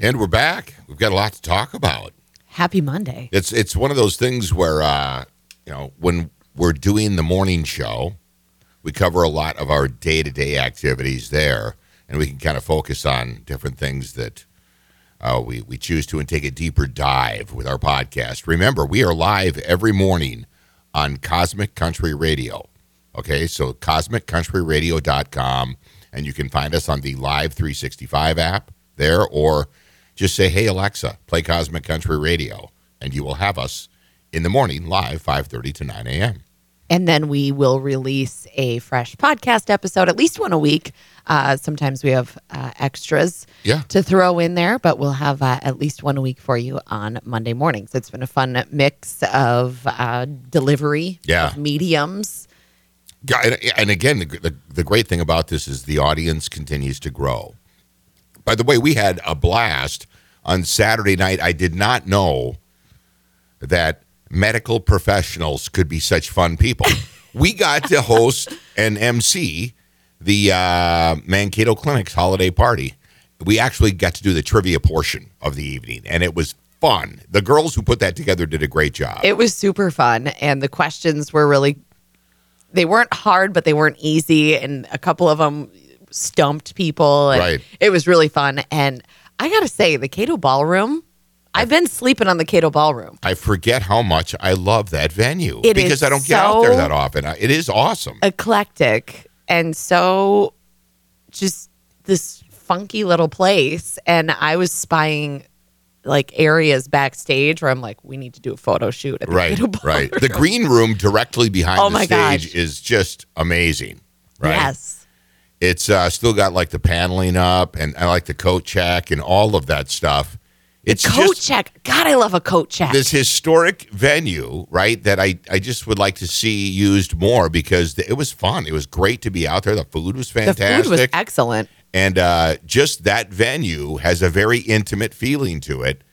And we're back. We've got a lot to talk about. Happy Monday. It's it's one of those things where uh, you know when we're doing the morning show, we cover a lot of our day to day activities there, and we can kind of focus on different things that uh, we we choose to and take a deeper dive with our podcast. Remember, we are live every morning on Cosmic Country Radio. Okay, so cosmiccountryradio.com, and you can find us on the Live 365 app there, or just say, "Hey Alexa, play Cosmic Country Radio," and you will have us in the morning live 5:30 to 9 a.m. And then we will release a fresh podcast episode, at least one a week. Uh, sometimes we have uh, extras Yeah. to throw in there, but we'll have uh, at least one a week for you on Monday mornings. It's been a fun mix of uh, delivery, Yeah. of mediums. Yeah, and, and again, the, the, the great thing about this is the audience continues to grow. By the way, we had a blast on Saturday night. I did not know that medical professionals could be such fun people. we got to host and MC the uh, Mankato Clinic's holiday party. We actually got to do the trivia portion of the evening, and it was fun. The girls who put that together did a great job. It was super fun, and the questions were really. They weren't hard, but they weren't easy, and a couple of them stumped people. And Right. It was really fun, and I gotta say, the Kato Ballroom. I've been sleeping on the Kato Ballroom. I forget how much I love that venue It because I don't get out there that often. It is awesome. eclectic and so just this funky little place and i was spying like areas backstage where i'm like we need to do a photo shoot at the Right, right. The green room directly behind Oh the stage gosh. is just amazing. Right. yes It's uh, still got like the paneling up, and I like the coat check and all of that stuff. It's coat just check god i love a coat check this historic venue, right? That I, I just would like to see used more because it was fun. It was great to be out there. The food was fantastic. the food was excellent And uh, just that venue has a very intimate feeling to it.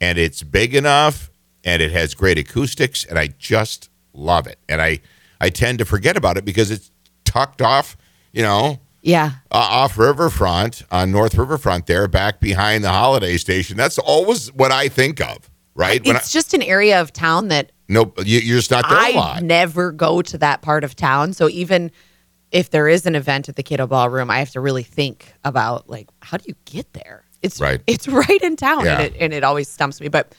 And it's big enough and it has great acoustics. And I just love it. And I, I tend to forget about it because it's tucked off, you know, yeah uh, off Riverfront on North Riverfront there, back behind the holiday station. That's always what I think of, right? When I, it's just an area of town that nope, you, you're just not there a I lot. never go to that part of town. So even if there is an event at the Kato Ballroom, I have to really think about like how do you get there? It's Right. It's right in town, Yeah. and, it, and it always stumps me. But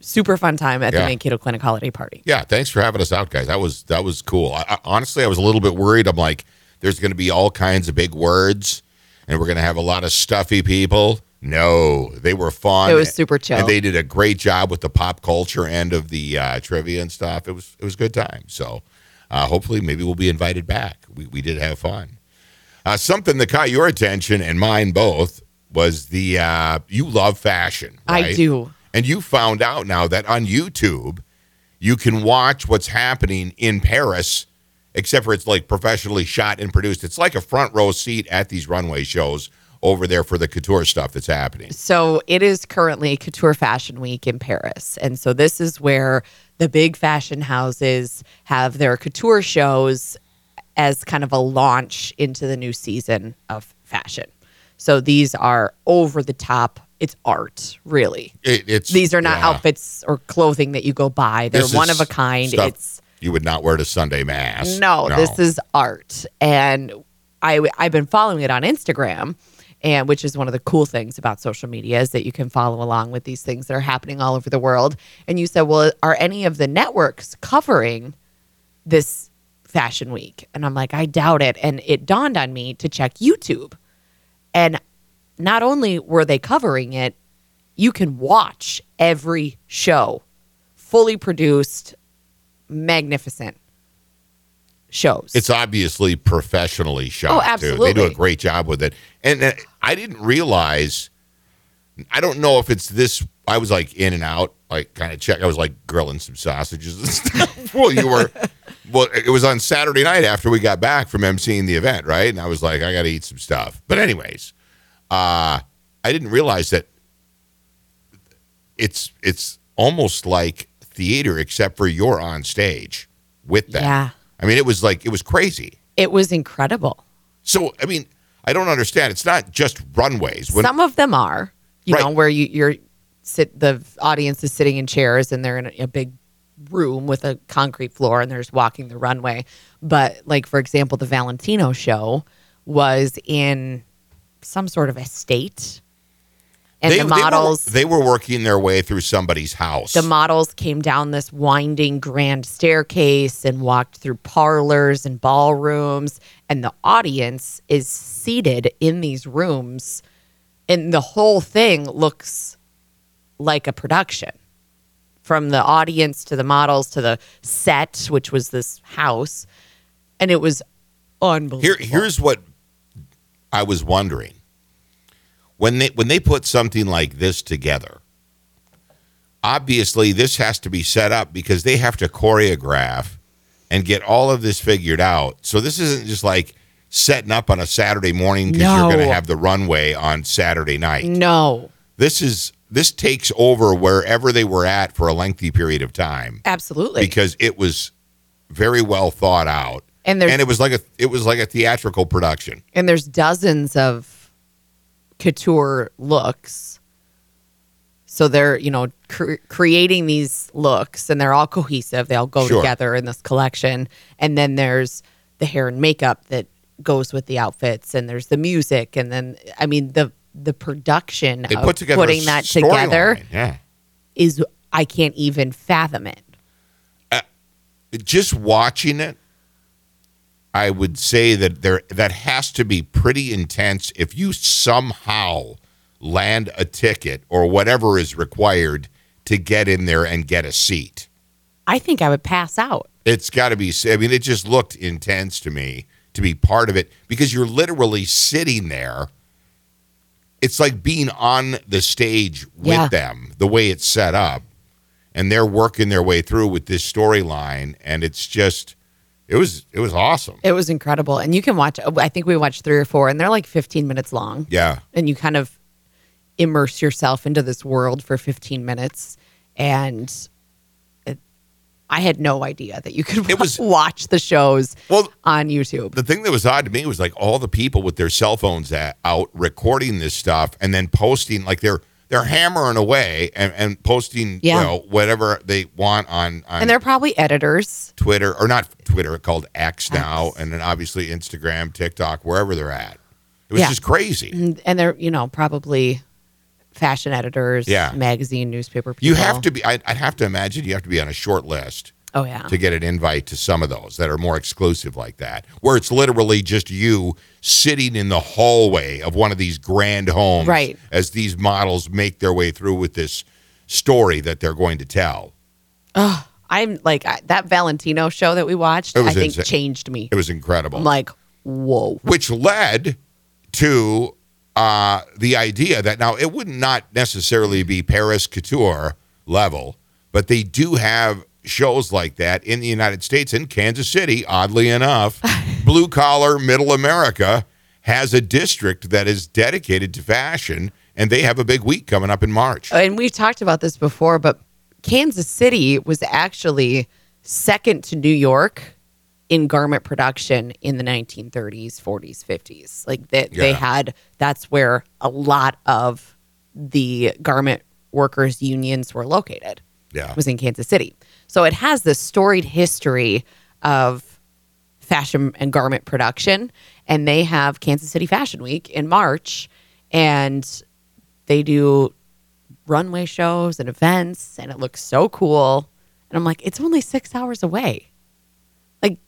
super fun time at Yeah. the Mankato Clinic holiday party. Yeah, thanks for having us out, guys. That was that was cool. I, I, honestly, I was a little bit worried. I'm like, there's going to be all kinds of big words, and we're going to have a lot of stuffy people. No, they were fun. It was super chill. and they did a great job with the pop culture end of the uh, trivia and stuff. It was it was a good time. So, uh, hopefully, maybe we'll be invited back. We we did have fun. Uh, something that caught your attention and mine both was the uh, you love fashion. I do. And you found out now that on YouTube, you can watch what's happening in Paris, except for it's like professionally shot and produced. It's like a front row seat at these runway shows over there for the couture stuff that's happening. So it is currently Couture Fashion Week in Paris. And so this is where the big fashion houses have their couture shows as kind of a launch into the new season of fashion. So these are over the top. It's art, really. It, it's These are not yeah. outfits or clothing that you go buy. They're This one of a kind. stuff It's you would not wear to Sunday mass. no, this is art, and I I've been following it on Instagram, and which is one of the cool things about social media is that you can follow along with these things that are happening all over the world. And you said, well, are any of the networks covering this fashion week? And I'm like, I doubt it. And it dawned on me to check YouTube, and not only were they covering it, you can watch every show, fully produced, magnificent shows. It's obviously professionally shot. Oh, Too. They do a great job with it. And uh, I didn't realize. I don't know if it's this. I was like in and out, like kind of check. I was like grilling some sausages and stuff. well, you were. Well, it was on Saturday night after we got back from emceeing the event, right? And I was like, I got to eat some stuff. But anyways, uh, I didn't realize that it's it's almost like theater, except for you're on stage with them. Yeah. I mean, it was like it was crazy. it was incredible. So, I mean, I don't understand. It's not just runways. When, Some of them are. you Right. know, where you, you're sit the audience is sitting in chairs and they're in a, a big room with a concrete floor and they're just walking the runway. But like for example, the Valentino show was in some sort of estate, and the models. They were, they were working their way through somebody's house. the models came down this winding grand staircase and walked through parlors and ballrooms and the audience is seated in these rooms and the whole thing looks like a production from the audience to the models to the set which was this house and it was unbelievable Here, here's what I was wondering when they when they put something like this together. Obviously, this has to be set up because they have to choreograph and get all of this figured out. So this isn't just like setting up on a Saturday morning because you're going to have the runway on Saturday night. no This is this takes over wherever they were at for a lengthy period of time absolutely because it was very well thought out and and it was like a it was like a theatrical production. and there's dozens of couture looks so they're you know cre- creating these looks and they're all cohesive they all go Sure. together in this collection and then there's the hair and makeup that goes with the outfits and there's the music and then i mean the the production They of put together putting that together Yeah. is i can't even fathom it uh, Just watching it, I would say that there that has to be pretty intense if you somehow land a ticket or whatever is required to get in there and get a seat. i think i would pass out It's got to be. I mean, it just looked intense to me to be part of it because you're literally sitting there. It's like being on the stage with Yeah. them, the way it's set up, and they're working their way through with this storyline, and it's just, it was, it was awesome. it was incredible. And you can watch i think we watched three or four and they're like 15 minutes long. Yeah, and you kind of immerse yourself into this world for 15 minutes. And it, i had no idea that you could It was- watch the shows Well, on youtube. the thing that was odd to me was like all the people with their cell phones at, out recording this stuff and then posting like they're they're hammering away and, and posting Yeah. you know whatever they want on on and they're probably editors Twitter or not Twitter, called X now, and then obviously Instagram, TikTok, wherever they're at. It was Yeah. just crazy. and, and they're you know probably fashion editors Yeah. magazine newspaper people You have to be. I'd, I'd have to imagine you have to be on a short list oh yeah to get an invite to some of those that are more exclusive like that, where it's literally just you sitting in the hallway of one of these grand homes, Right. As these models make their way through with this story that they're going to tell. Oh, i'm like I, that valentino show that we watched i think insane. changed me It was incredible. i'm like whoa which led to uh, the idea that now it would not necessarily be Paris Couture level, but they do have shows like that in the United States. In Kansas City, oddly enough, blue collar middle America has a district that is dedicated to fashion, and they have a big week coming up in March. and we've talked about this before, but Kansas City was actually second to New York in garment production in the 1930s, 40s, 50s. Like that, they Yeah. had that's where a lot of the garment workers unions were located. Yeah. Was in Kansas City. So it has this storied history of fashion and garment production and they have Kansas City Fashion Week in March and they do runway shows and events and it looks so cool. And i'm like it's only six hours away. Like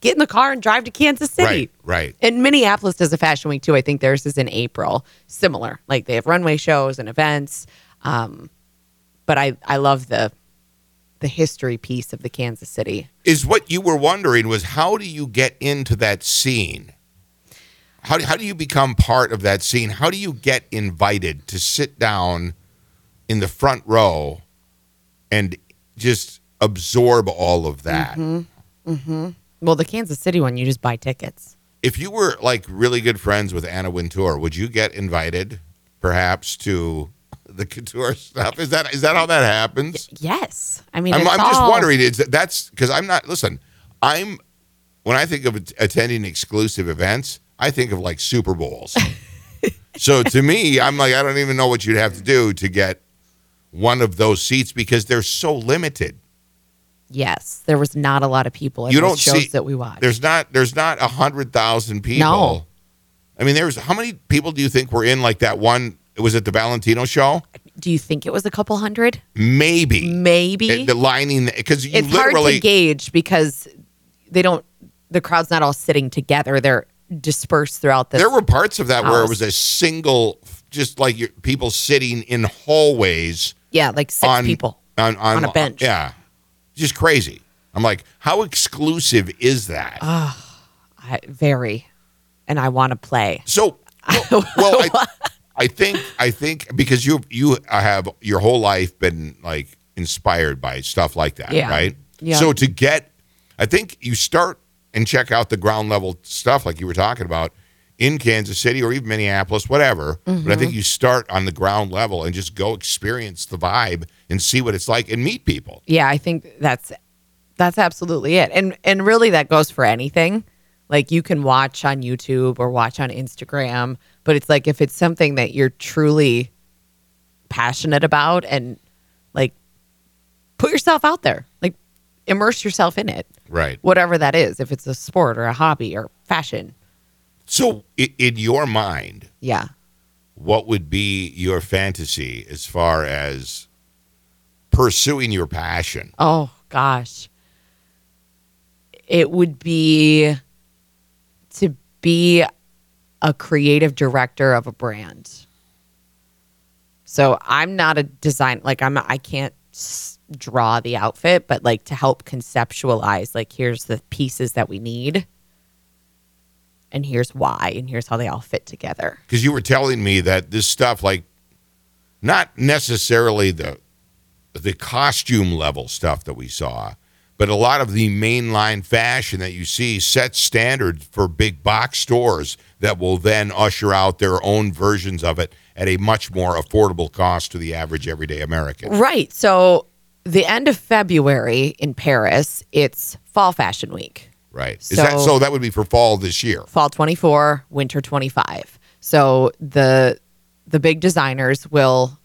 get in the car and drive to kansas city. Right, right. and minneapolis does a fashion week too. I think theirs is in april. Similar. Like they have runway shows and events. Um, but i i love the the history piece of the kansas city Is what you were wondering was how do you get into that scene? How, how do you become part of that scene? How do you get invited to sit down in the front row and just absorb all of that? Mm-hmm. Mm-hmm. well the kansas city one you just buy tickets If you were like really good friends with Anna Wintour, would you get invited perhaps to the couture stuff? Is that is that how that happens? yes i mean I'm, it's I'm just all- wondering. Is that that's because I'm not. Listen, I'm when I think of at- attending exclusive events, I think of like Super Bowls. so to me, I'm like, I don't even know what you'd have to do to get one of those seats because they're so limited. Yes, there was not a lot of people in You those don't shows see- that we watched. There's not there's not a hundred thousand people. No. I mean, there's how many people do you think were in like that one? Was it the Valentino show? Do you think it was a couple hundred? Maybe. Maybe. Uh, The lining because you it's hard literally to gauge because they don't. The crowd's not all sitting together. They're dispersed throughout the there were parts of that where it was a single, just like your, people sitting in hallways yeah, like six on people. on, on on a bench. Yeah, just crazy. I'm like, how exclusive is that? I, very, and I want to play. So, well, well, I, I think I think because you you have your whole life been like inspired by stuff like that, Yeah. right? Yeah. So to get, I think you start and check out the ground level stuff like you were talking about in Kansas City or even Minneapolis, whatever. But I Mm-hmm. think you start on the ground level and just go experience the vibe and see what it's like and meet people. Yeah, I think that's that's absolutely it. And and really that goes for anything. Like you can watch on YouTube or watch on Instagram, but it's like if it's something that you're truly passionate about and like put yourself out there. Like immerse yourself in it. Right. Whatever that is, if it's a sport or a hobby or fashion. So in your mind, Yeah. what would be your fantasy as far as pursuing your passion? Oh gosh. It would be to be a creative director of a brand. So I'm not a design like I'm I can't draw the outfit, but like to help conceptualize like here's the pieces that we need and here's why and here's how they all fit together. because you were telling me that this stuff like not necessarily the the costume level stuff that we saw but a lot of the mainline fashion that you see sets standards for big box stores that will then usher out their own versions of it at a much more affordable cost to the average everyday American. Right. So the end of February in Paris, it's fall fashion week. Right. Is that So- so that would be for fall this year. fall 24 winter 25 so the the big designers will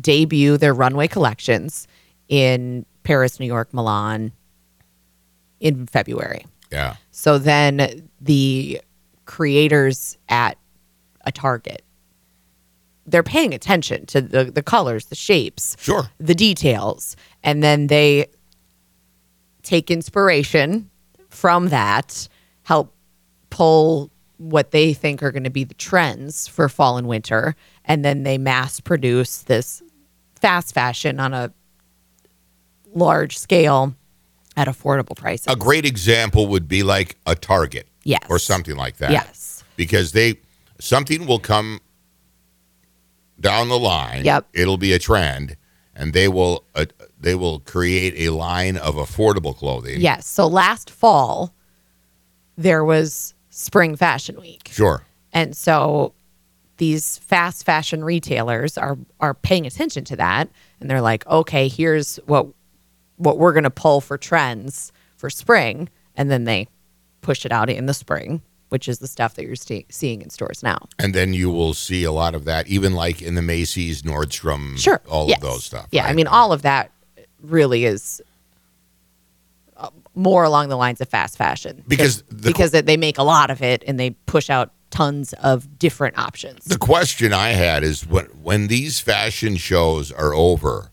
debut their runway collections in paris new york milan in february Yeah. so then the creators at a target they're paying attention to the, the colors the shapes Sure. the details and then they take inspiration from that help pull what they think are going to be the trends for fall and winter and then they mass produce this fast fashion on a large scale at affordable prices A great example would be like a Target. Yes. Or something like that. yes because they something will come down the line. Yep. it'll be a trend, and they will uh, they will create a line of affordable clothing. yes so last fall there was spring fashion week sure. And so these fast fashion retailers are are paying attention to that and they're like, "Okay, here's what what we're going to pull for trends for spring." And then they push it out in the spring, which is the stuff that you're see- seeing in stores now. And then you will see a lot of that, even like in the Macy's, Nordstrom, Sure. all Yes. of those stuff. Yeah, I mean all of that really is uh, more along the lines of fast fashion Because the- because they make a lot of it and they push out tons of different options. The question I had is when when these fashion shows are over,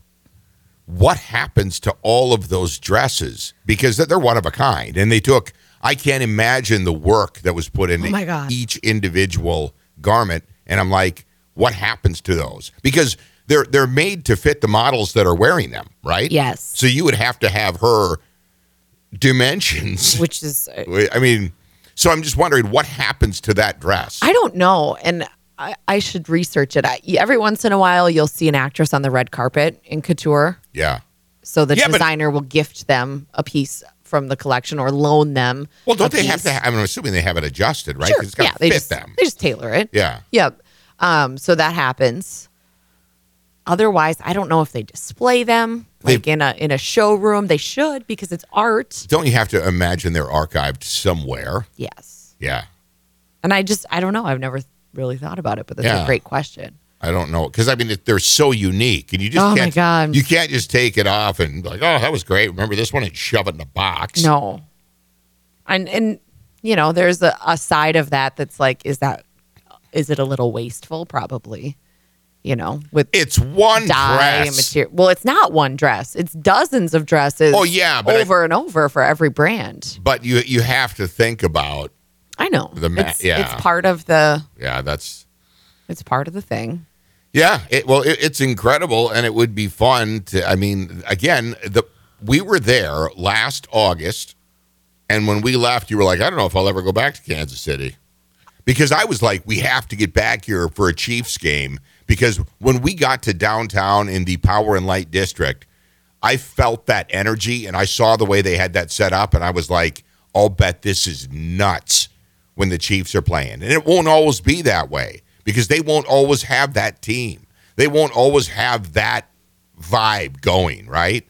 what happens to all of those dresses? Because they're one of a kind, and they took. I can't imagine the work that was put into Oh each individual garment, and I'm like, what happens to those? Because they're they're made to fit the models that are wearing them, right? Yes. So you would have to have her dimensions. which is uh, I mean, so I'm just wondering what happens to that dress. I don't know, and I, I should research it. I, every once in a while, you'll see an actress on the red carpet in couture. yeah. So the Yeah, but- designer will gift them a piece from the collection or loan them. Well, don't a they have piece. to? Ha- I'm assuming they have it adjusted, right? 'Cause Sure. It's got yeah, to they fit just them. they just tailor it. Yeah. Yep. Um, so that happens. Otherwise, I don't know if they display them They- like in a in a showroom. They should because it's art. Don't you have to imagine they're archived somewhere? Yes. Yeah. And I just I don't know. I've never really thought about it, but that's Yeah. a great question. I don't know because I mean they're so unique, and you just Oh, can't. God. You can't just take it off and be like, oh, that was great. Remember this one and shove it in a box. No. And and you know, there's a, a side of that that's like, is that is it a little wasteful? Probably. You know, with it's one dye dress. material. Well, it's not one dress. It's dozens of dresses. Oh, yeah, but I- over and over for every brand. But you you have to think about I know. The ma- it's, yeah. it's part of the yeah that's it's part of the thing. yeah it, well it, it's incredible and it would be fun to I mean again the we were there last August and when we left you were like I don't know if I'll ever go back to Kansas City because I was like we have to get back here for a Chiefs game because when we got to downtown in the Power and Light district I felt that energy and I saw the way they had that set up and I was like, I'll bet this is nuts when the Chiefs are playing. And it won't always be that way because they won't always have that team. They won't always have that vibe going, right?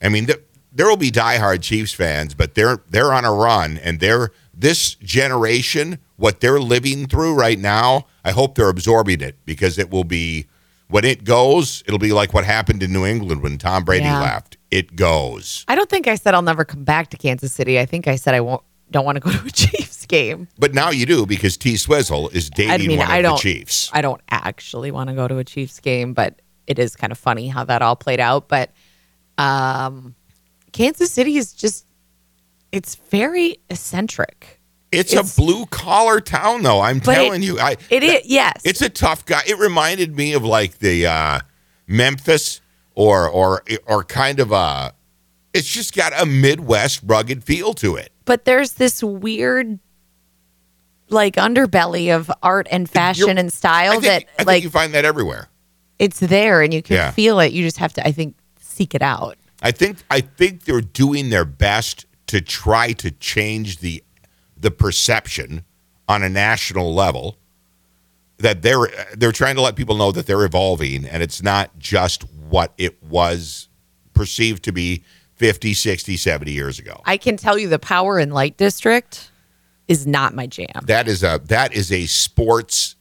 I mean, th- there will be diehard Chiefs fans, but they're they're on a run and they're this generation what they're living through right now, I hope they're absorbing it because it will be when it goes, it'll be like what happened in New England when Tom Brady Yeah. left. It goes. I don't think I said I'll never come back to Kansas City. I think I said I won't don't want to go to a Chiefs game. But now you do because T Swizzle is dating mean, one of I the don't- Chiefs. I don't actually want to go to a Chiefs game, but it is kind of funny how that all played out. But um, Kansas City is just it's very eccentric. It's, It's- a blue collar town, though. I'm telling you, I It is yes. it's a tough guy. It reminded me of like the uh, Memphis or or or kind of a. It's just got a Midwest rugged feel to it. But there's this weird like underbelly of art and fashion You're- and style think, that I think like you find that everywhere. it's there and you can Yeah. feel it. You just have to I think seek it out. I think I think they're doing their best to try to change the the perception on a national level that they're they're trying to let people know that they're evolving and it's not just what it was perceived to be 50, 60, 70 years ago. I can tell you the Power and Light District is not my jam. That is a that is a sports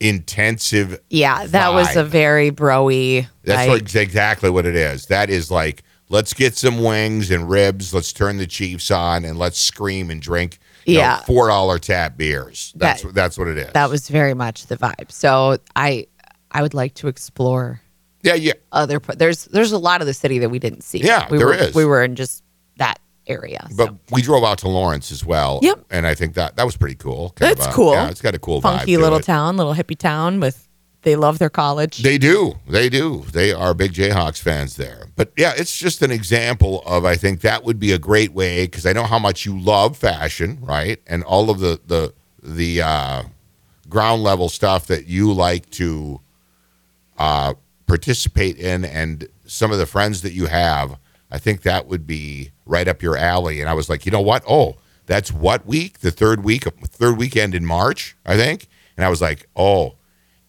intensive Yeah, that was a very broy. That's like, like exactly what it is. That is like let's get some wings and ribs. Let's turn the Chiefs on and let's scream and drink. you know, Yeah. four dollar tap beers. That's That- that's what it is. that was very much the vibe. So I I would like to explore yeah, yeah. other. There's there's a lot of the city that we didn't see. Yeah, we there were, is. We were in just that area. But so. we drove out to Lawrence as well. Yep. and I think that that was pretty cool. Kind That's a- cool. Yeah, it's got a cool funky little it. town, little hippie town with they love their college. They do. They do. They are big Jayhawks fans there. But yeah, it's just an example of I think that would be a great way because I know how much you love fashion, right? And all of the the the uh, ground level stuff that you like to uh, participate in, and some of the friends that you have. I think that would be right up your alley. And I was like, you know what? Oh, that's what week? The third week, third weekend in March, I think. And I was like, oh,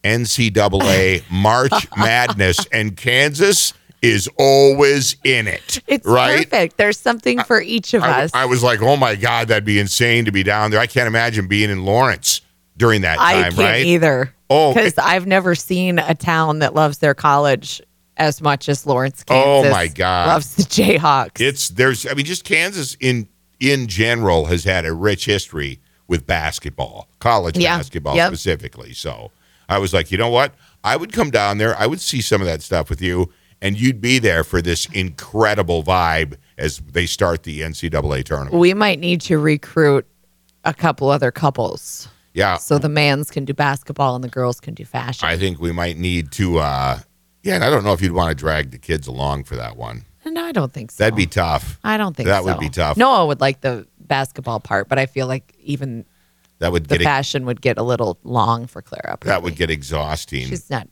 NCAA March Madness, and Kansas is always in it. It's right. perfect. There's something for each of I, us. I was like, oh my God, that'd be insane to be down there. I can't imagine being in Lawrence during that I time, can't right? either. Oh, because I've never seen a town that loves their college as much as Lawrence, Oh, my God. loves the Jayhawks. It's there's I mean just Kansas in in general has had a rich history with basketball, college Yeah. basketball Yep. specifically. So I was like, you know what? I would come down there. I would see some of that stuff with you, and you'd be there for this incredible vibe as they start the NCAA tournament. we might need to recruit a couple other couples Yeah, so the mans can do basketball and the girls can do fashion. I think we might need to. uh Yeah, and I don't know if you'd want to drag the kids along for that one. No, I don't think so. That'd be tough. I don't think so. that so. would be tough. Noah would like the basketball part, but I feel like even That would the get fashion would get a little long for Clara. that would get exhausting. She's not.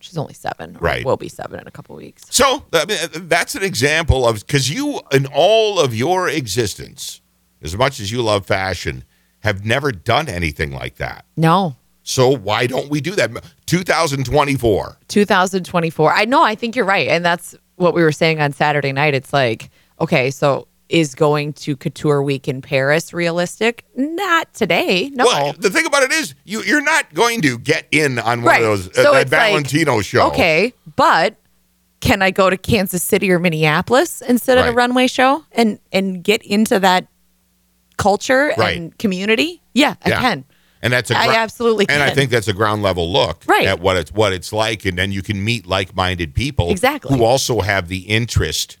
She's only seven. or Right. Will be seven in a couple weeks. So I mean, that's an example of because you, in all of your existence, as much as you love fashion, have never done anything like that. No, So why don't we do that? 2024. 2024. I know. I think you're right, and that's what we were saying on Saturday night. It's like, okay, so is going to Couture Week in Paris realistic? Not today. No. Well, the thing about it is, you you're not going to get in on one Right. of those uh, So that it's like, Valentino show. Okay, but can I go to Kansas City or Minneapolis instead of a runway show and and get into that culture Right. and community? Yeah, I can. and that's a I gra- absolutely can. and I think that's a ground level look Right. at what it's what it's like, and then you can meet like minded people Exactly. who also have the interest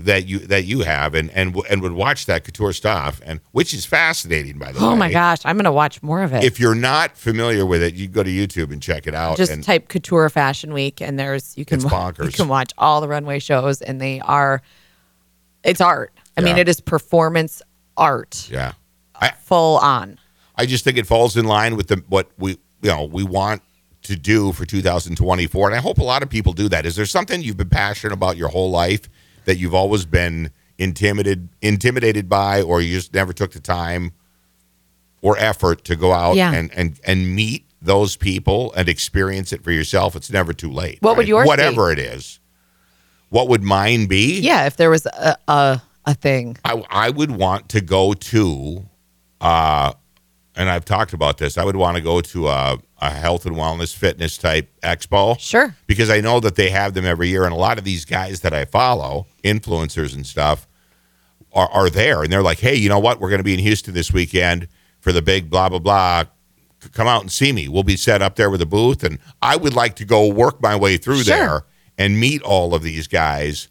that you that you have, and and and would watch that couture stuff, and which is fascinating by the way. Oh my gosh, I'm gonna watch more of it. If you're not familiar with it, you go to YouTube and check it out. just and type couture fashion week and there's you can wa- you can watch all the runway shows and they are it's art i mean it is performance art yeah, uh, I, full on I just think it falls in line with the what we you know we want to do for 2024, and I hope a lot of people do that. Is there something you've been passionate about your whole life that you've always been intimidated intimidated by, or you just never took the time or effort to go out Yeah. and and and meet those people and experience it for yourself? It's never too late. What would right? yours be? whatever it is? What would mine be? yeah if there was a a, a thing I, I would want to go to, uh, and I've talked about this. I would want to go to a, a health and wellness fitness type expo sure because I know that they have them every year, and a lot of these guys that I follow, influencers and stuff, are, are there, and they're like, "Hey, you know what? We're going to be in Houston this weekend for the big blah blah blah. Come out and see me. We'll be set up there with a booth, and I would like to go work my way through Sure. there and meet all of these guys."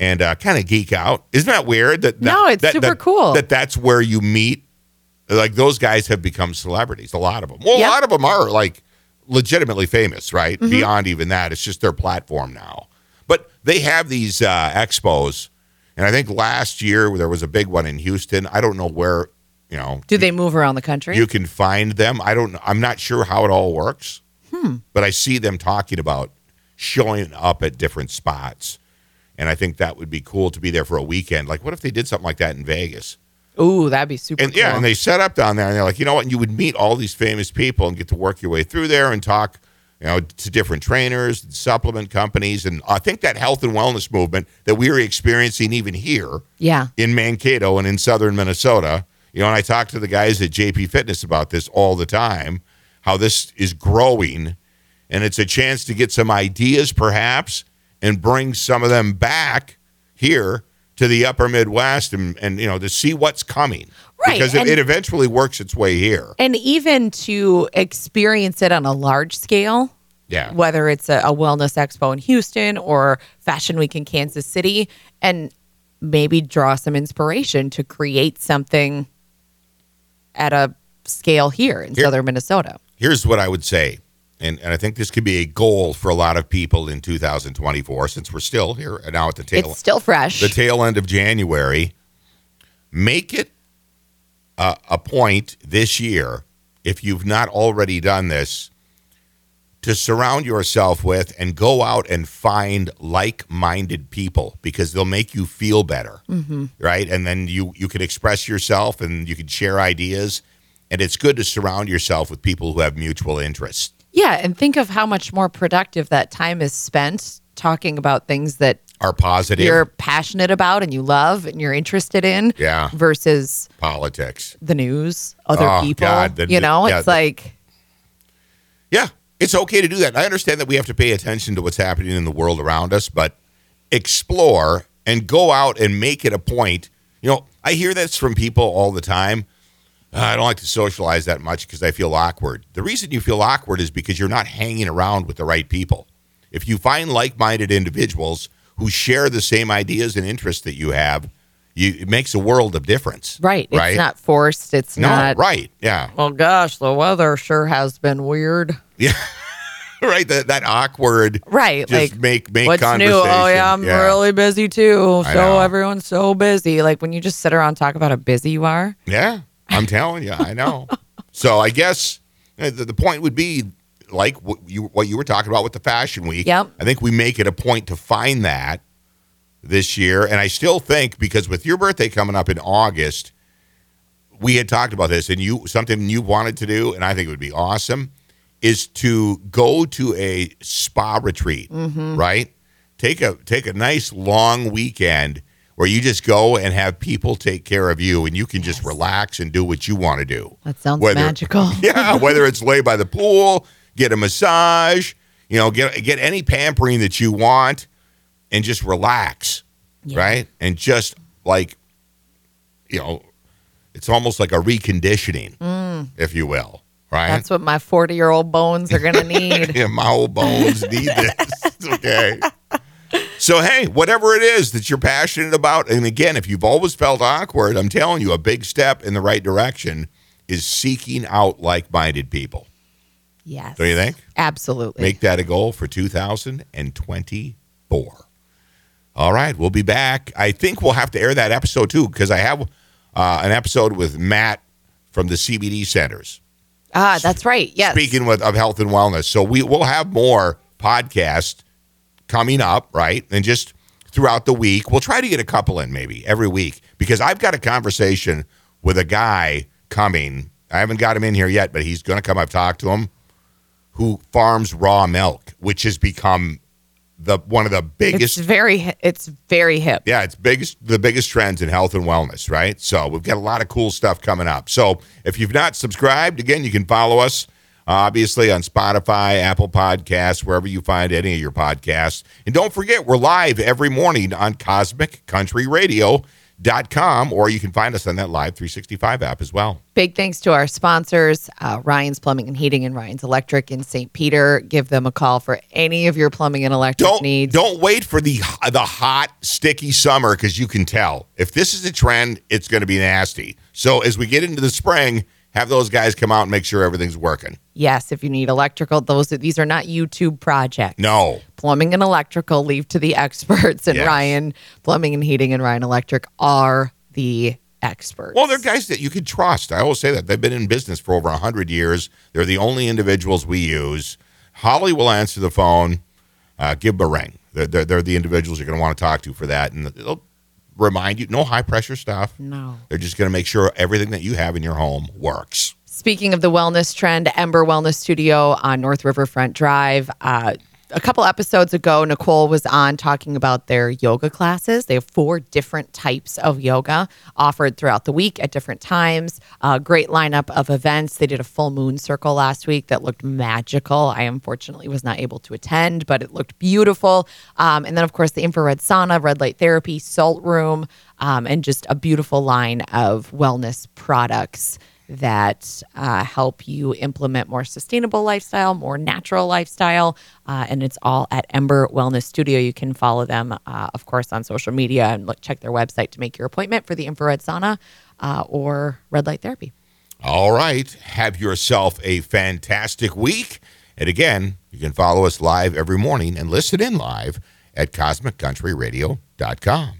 And uh, kind of geek out. Isn't that weird? That No, it's that- super that- cool. That that's where you meet. Like those guys have become celebrities. A lot of them. Well, Yep. a lot of them are like legitimately famous, right? Mm-hmm. Beyond even that, it's just their platform now. But they have these uh, expos, and I think last year there was a big one in Houston. I don't know where, you know, do they move around the country you can find them. I don't. I'm not sure how it all works, Hmm. but I see them talking about showing up at different spots, and I think that would be cool to be there for a weekend. Like, what if they did something like that in Vegas? ooh that'd be super And yeah, and they set up down there, and they're like, you know what? And you would meet all these famous people and get to work your way through there and talk, you know, to different trainers, supplement companies, and I think that health and wellness movement that we are experiencing even here yeah in Mankato and in southern Minnesota. You know, and I talk to the guys at JP Fitness about this all the time, how this is growing, and it's a chance to get some ideas, perhaps, and bring some of them back here to the upper Midwest and, and you know, to see what's coming. Right, Because it, it eventually works its way here. and even to experience it on a large scale Yeah. whether it's a, a wellness expo in Houston or Fashion Week in Kansas City, and maybe draw some inspiration to create something at a scale here in Here- southern Minnesota. Here's what I would say. And, and I think this could be a goal for a lot of people in 2024, since we're still here uh, now at the tail It's still fresh. the tail end of January. Make it a, a point this year, if you've not already done this, to surround yourself with and go out and find like-minded people because they'll make you feel better, mm-hmm. right? And then you you can express yourself and you can share ideas, and it's good to surround yourself with people who have mutual interests. Yeah, and think of how much more productive that time is spent talking about things that Are positive you're passionate about and you love and you're interested in Yeah. versus politics. the news, other Oh, people. God, the- you know, yeah, it's the- like Yeah, it's okay to do that. I understand that we have to pay attention to what's happening in the world around us, but explore and go out and make it a point. You know, I hear this from people all the time. "Uh, I don't like to socialize that much because I feel awkward. The reason you feel awkward is because you're not hanging around with the right people. If you find like minded individuals who share the same ideas and interests that you have, you, it makes a world of difference. right. Right. It's not forced. It's no, not right. Yeah. Well, gosh, the weather sure has been weird. Yeah. right. That, that awkward. Right. Just like, make make what's new? conversation. Oh, yeah, I'm really busy too. I So know. everyone's so busy. Like when you just sit around and talk about how busy you are. Yeah, I'm telling you, I know. So I guess the, the point would be like what you what you were talking about with the fashion week. Yep. I think we make it a point to find that this year, and I still think because with your birthday coming up in August, we had talked about this, and you something you wanted to do, and I think it would be awesome, is to go to a spa retreat, Mm-hmm. right? Take a take a nice long weekend where you just go and have people take care of you and you can just relax and do what you want to do. That sounds Whether- magical. Yeah, whether it's lay by the pool, get a massage, you know, get get any pampering that you want and just relax, Yeah. right? And just like you know, it's almost like a reconditioning, if you will, right? Mm. That's what my 40 year old bones are going to need. yeah, my old bones need this. okay. So hey, whatever it is that you're passionate about, and again, if you've always felt awkward, I'm telling you, a big step in the right direction is seeking out like-minded people. yes. Don't you think? Absolutely. Make that a goal for 2024. All right, we'll be back. I think we'll have to air that episode too because I have uh, an episode with Matt from the CBD centers. ah, that's right. Yes. Speaking with, of health and wellness, so we will have more podcasts coming up, right? And just throughout the week, we'll try to get a couple in maybe every week because I've got a conversation with a guy coming. I haven't got him in here yet, but he's going to come. I've talked to him. Who farms raw milk, which has become the one of the biggest it's very, it's very hip. yeah, it's biggest the biggest trends in health and wellness, right? So we've got a lot of cool stuff coming up. So if you've not subscribed, again, you can follow us obviously on Spotify, Apple Podcasts, wherever you find any of your podcasts. And don't forget, we're live every morning on Cosmic Country Radio. Dot com, or you can find us on that Live 365 app as well. Big thanks to our sponsors, uh, Ryan's Plumbing and Heating and Ryan's Electric in St. Peter. Give them a call for any of your plumbing and electric Don't needs. don't wait for the the hot sticky summer because you can tell if this is a trend, it's going to be nasty. So as we get into the spring, have those guys come out and make sure everything's working. Yes, if you need electrical, those these are not YouTube projects. No, Plumbing and electrical, leave to the experts. And Yes. Ryan Plumbing and Heating and Ryan Electric are the experts. well, they're guys that you can trust. I always say that they've been in business for over hundred years. They're the only individuals we use. Holly will answer the phone. Uh, give them a ring. They're, they're, they're the individuals you're going to want to talk to for that, and they'll remind you no high pressure stuff. no. They're just going to make sure everything that you have in your home works. Speaking of the wellness trend, Ember Wellness Studio on North Riverfront Drive. Uh, a couple episodes ago, Nicole was on talking about their yoga classes. They have four different types of yoga offered throughout the week at different times. Great lineup of events. They did a full moon circle last week that looked magical. I unfortunately was not able to attend, but it looked beautiful. Um, and then, of course, the infrared sauna, red light therapy, salt room, um, and just a beautiful line of wellness products that uh, help you implement more sustainable lifestyle, more natural lifestyle. Uh, and it's all at Ember Wellness Studio. You can follow them, uh, of course, on social media and look, check their website to make your appointment for the infrared sauna uh, or red light therapy. All right. Have yourself a fantastic week. And again, you can follow us live every morning and listen in live at CosmicCountryRadio.com.